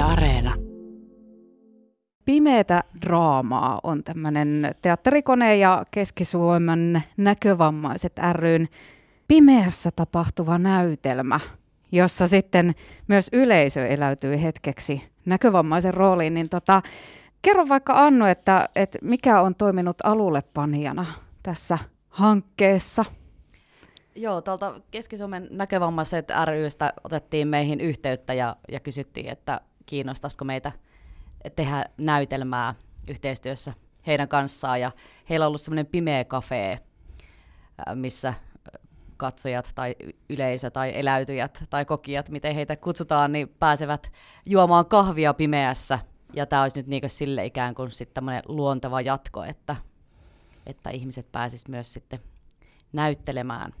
Yle Areena. Pimeätä draamaa on tämmöinen teatterikone ja Keski-Suomen näkövammaiset ryn pimeässä tapahtuva näytelmä, jossa sitten myös yleisö eläytyy hetkeksi näkövammaisen rooliin. Niin tota, kerro vaikka Annu, että, että mikä on toiminut alullepanijana tässä hankkeessa? Joo, tuolta Keski-Suomen näkövammaiset rystä otettiin meihin yhteyttä ja, ja kysyttiin, että kiinnostaisiko meitä tehdä näytelmää yhteistyössä heidän kanssaan. Ja heillä on ollut semmoinen pimeä kafe, missä katsojat tai yleisö tai eläytyjät tai kokijat, miten heitä kutsutaan, niin pääsevät juomaan kahvia pimeässä. Ja tämä olisi nyt niin sille ikään kuin sitten luonteva jatko, että, että ihmiset pääsisivät myös sitten näyttelemään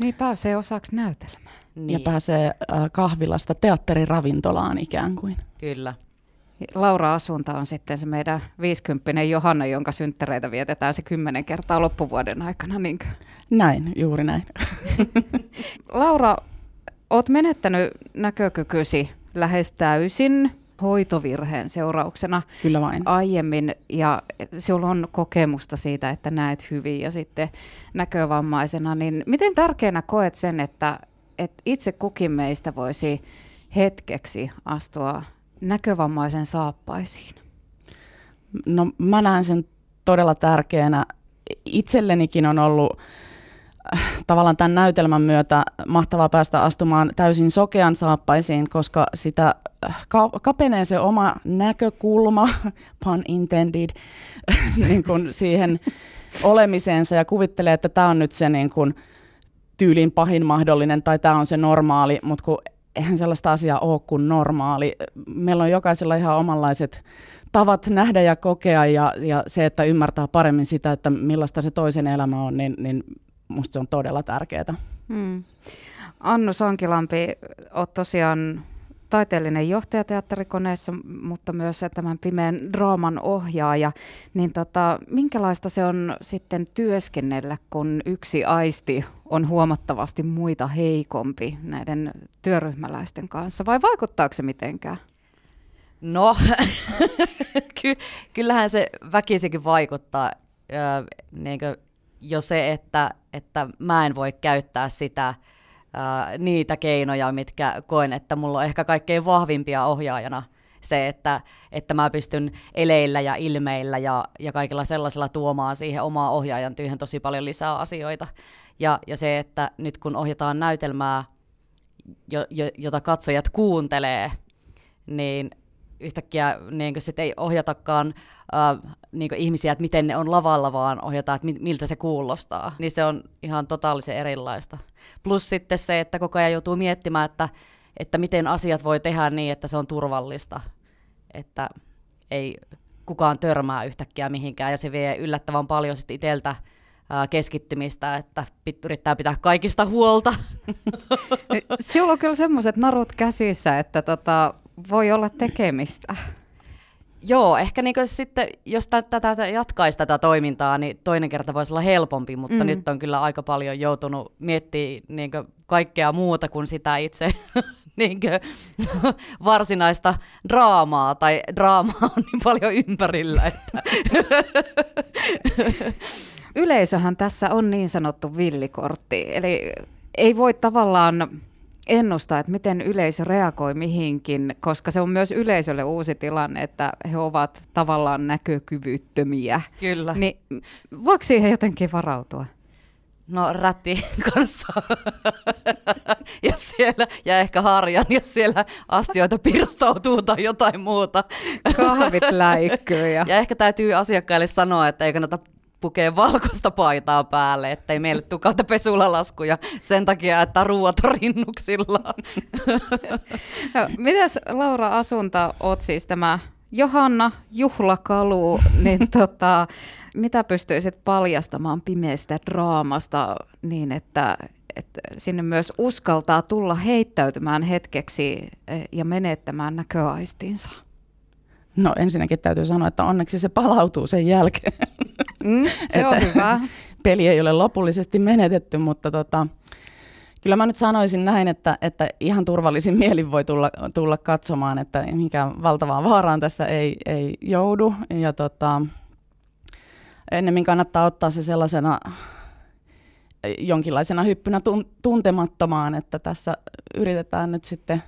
niin pääsee osaksi näytelmää. Niin. Ja pääsee äh, kahvilasta teatteriravintolaan ikään kuin. Kyllä. Laura Asunta on sitten se meidän 50 Johanna, jonka synttäreitä vietetään se kymmenen kertaa loppuvuoden aikana. Niinkö? Näin, juuri näin. Laura, olet menettänyt näkökykysi lähes täysin hoitovirheen seurauksena Kyllä vain. aiemmin ja sinulla on kokemusta siitä, että näet hyvin ja sitten näkövammaisena, niin miten tärkeänä koet sen, että, että itse kukin meistä voisi hetkeksi astua näkövammaisen saappaisiin? No mä näen sen todella tärkeänä. Itsellenikin on ollut tavallaan tämän näytelmän myötä mahtavaa päästä astumaan täysin sokean saappaisiin, koska sitä äh, kapenee se oma näkökulma, pun intended, niin kuin siihen olemiseensa ja kuvittelee, että tämä on nyt se niin kuin tyylin pahin mahdollinen tai tämä on se normaali, mutta kun eihän sellaista asiaa ole kuin normaali. Meillä on jokaisella ihan omanlaiset tavat nähdä ja kokea ja, ja se, että ymmärtää paremmin sitä, että millaista se toisen elämä on, niin, niin musta se on todella tärkeää. Hmm. Annu Sankilampi, olet tosiaan taiteellinen johtaja teatterikoneessa, mutta myös tämän pimeän draaman ohjaaja, niin tota, minkälaista se on sitten työskennellä, kun yksi aisti on huomattavasti muita heikompi näiden työryhmäläisten kanssa, vai vaikuttaako se mitenkään? No, ky- kyllähän se väkisikin vaikuttaa. Öö, niin jo se, että, että mä en voi käyttää sitä, ää, niitä keinoja, mitkä koen, että mulla on ehkä kaikkein vahvimpia ohjaajana se, että, että mä pystyn eleillä ja ilmeillä ja, ja kaikilla sellaisella tuomaan siihen omaa ohjaajan työhön tosi paljon lisää asioita. Ja, ja se, että nyt kun ohjataan näytelmää, jo, jo, jota katsojat kuuntelee, niin yhtäkkiä niin sit ei ohjatakaan äh, niin ihmisiä, että miten ne on lavalla, vaan ohjataan, että miltä se kuulostaa. Niin se on ihan totaalisen erilaista. Plus sitten se, että koko ajan joutuu miettimään, että, että miten asiat voi tehdä niin, että se on turvallista. Että ei kukaan törmää yhtäkkiä mihinkään ja se vie yllättävän paljon sitten itseltä keskittymistä, että yrittää pitää kaikista huolta. Sinulla on kyllä semmoiset narut käsissä, että tota, voi olla tekemistä. Joo, ehkä niin sitten, jos tätä jatkaisi tätä toimintaa, niin toinen kerta voisi olla helpompi, mutta mm. nyt on kyllä aika paljon joutunut miettimään niin kaikkea muuta kuin sitä itse niin varsinaista draamaa, tai draamaa on niin paljon ympärillä. Että Yleisöhän tässä on niin sanottu villikortti, eli ei voi tavallaan ennustaa, että miten yleisö reagoi mihinkin, koska se on myös yleisölle uusi tilanne, että he ovat tavallaan näkökyvyttömiä. Kyllä. Niin voiko siihen jotenkin varautua? No rätti kanssa. jos siellä, ja ehkä harjan, jos siellä astioita pirstoutuu tai jotain muuta. Kahvit läikkyy. Ja... ja ehkä täytyy asiakkaille sanoa, että ei kannata pukee valkoista paitaa päälle, ettei meille tukata pesulalaskuja sen takia, että ruuat on rinnuksilla. mitäs Laura Asunta, oot siis tämä Johanna Juhlakalu, niin tota, mitä pystyisit paljastamaan pimeästä draamasta niin, että, että sinne myös uskaltaa tulla heittäytymään hetkeksi eh, ja menettämään näköaistinsa? No ensinnäkin täytyy sanoa, että onneksi se palautuu sen jälkeen. Mm, se on hyvä. Peli ei ole lopullisesti menetetty, mutta tota, kyllä mä nyt sanoisin näin, että, että ihan turvallisin mielin voi tulla, tulla katsomaan, että mikään valtavaan vaaraan tässä ei, ei joudu. Ja tota, ennemmin kannattaa ottaa se sellaisena jonkinlaisena hyppynä tuntemattomaan, että tässä yritetään nyt sitten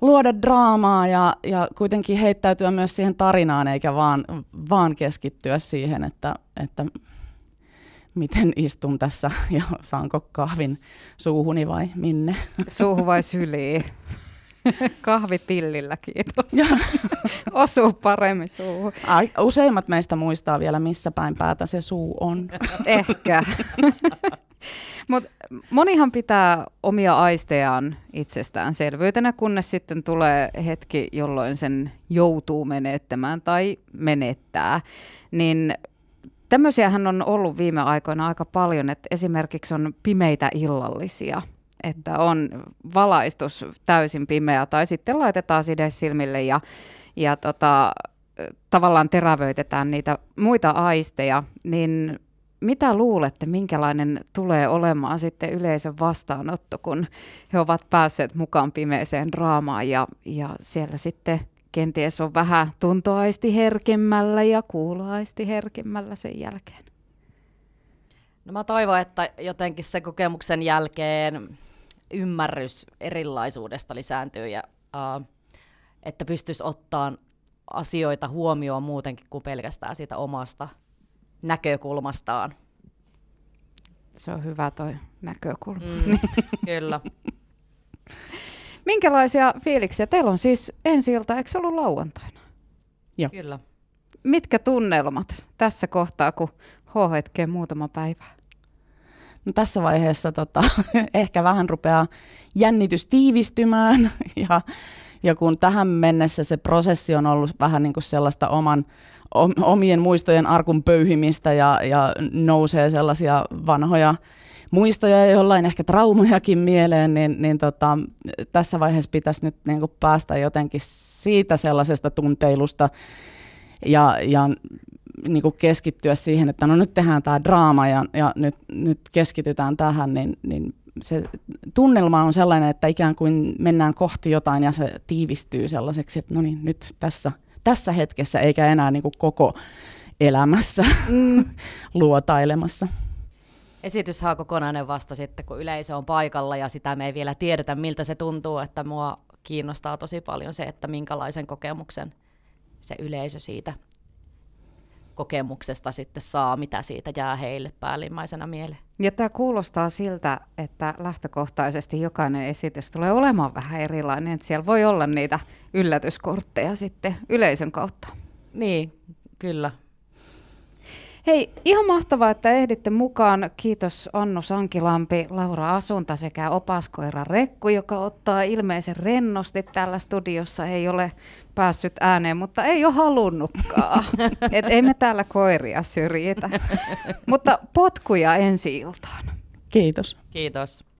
luoda draamaa ja, ja kuitenkin heittäytyä myös siihen tarinaan, eikä vaan, vaan keskittyä siihen, että, että miten istun tässä ja saanko kahvin suuhuni vai minne. Suuhu vai syliin? Kahvipillillä, kiitos. Osuu paremmin suuhun. Ai, useimmat meistä muistaa vielä, missä päin päätä se suu on. Ehkä. Mut monihan pitää omia aistejaan itsestäänselvyytenä, kunnes sitten tulee hetki, jolloin sen joutuu menettämään tai menettää. Niin tämmöisiähän on ollut viime aikoina aika paljon, että esimerkiksi on pimeitä illallisia – että on valaistus täysin pimeä tai sitten laitetaan side silmille ja, ja tota, tavallaan terävöitetään niitä muita aisteja, niin mitä luulette, minkälainen tulee olemaan sitten yleisön vastaanotto, kun he ovat päässeet mukaan pimeeseen draamaan ja, ja siellä sitten kenties on vähän tuntoaisti herkemmällä ja kuuloaisti herkemmällä sen jälkeen? No mä toivon, että jotenkin sen kokemuksen jälkeen ymmärrys erilaisuudesta lisääntyy ja uh, että pystyisi ottaa asioita huomioon muutenkin kuin pelkästään siitä omasta näkökulmastaan. Se on hyvä toi näkökulma. Mm, kyllä. Minkälaisia fiiliksiä? Teillä on siis ensi ilta, eikö se ollut lauantaina? Joo. Kyllä. Mitkä tunnelmat tässä kohtaa, kun H muutama päivä? No tässä vaiheessa tota, ehkä vähän rupeaa jännitys tiivistymään ja, ja kun tähän mennessä se prosessi on ollut vähän niin kuin sellaista oman, omien muistojen arkun pöyhimistä ja, ja nousee sellaisia vanhoja muistoja ja jollain ehkä traumojakin mieleen, niin, niin tota, tässä vaiheessa pitäisi nyt niin kuin päästä jotenkin siitä sellaisesta tunteilusta ja, ja niin kuin keskittyä siihen, että no nyt tehdään tämä draama ja, ja nyt, nyt keskitytään tähän, niin, niin se tunnelma on sellainen, että ikään kuin mennään kohti jotain ja se tiivistyy sellaiseksi, että no niin, nyt tässä, tässä hetkessä eikä enää niin kuin koko elämässä mm. luotailemassa. Esityshän kokonainen vasta sitten, kun yleisö on paikalla ja sitä me ei vielä tiedetä, miltä se tuntuu, että mua kiinnostaa tosi paljon se, että minkälaisen kokemuksen se yleisö siitä kokemuksesta sitten saa, mitä siitä jää heille päällimmäisenä mieleen. Ja tämä kuulostaa siltä, että lähtökohtaisesti jokainen esitys tulee olemaan vähän erilainen, että siellä voi olla niitä yllätyskortteja sitten yleisön kautta. Niin, kyllä. Hei, ihan mahtavaa, että ehditte mukaan. Kiitos Annu Sankilampi, Laura Asunta sekä opaskoira Rekku, joka ottaa ilmeisen rennosti täällä studiossa. Ei ole päässyt ääneen, mutta ei ole halunnutkaan. Et ei me täällä koiria syrjitä. mutta potkuja ensi iltaan. Kiitos. Kiitos.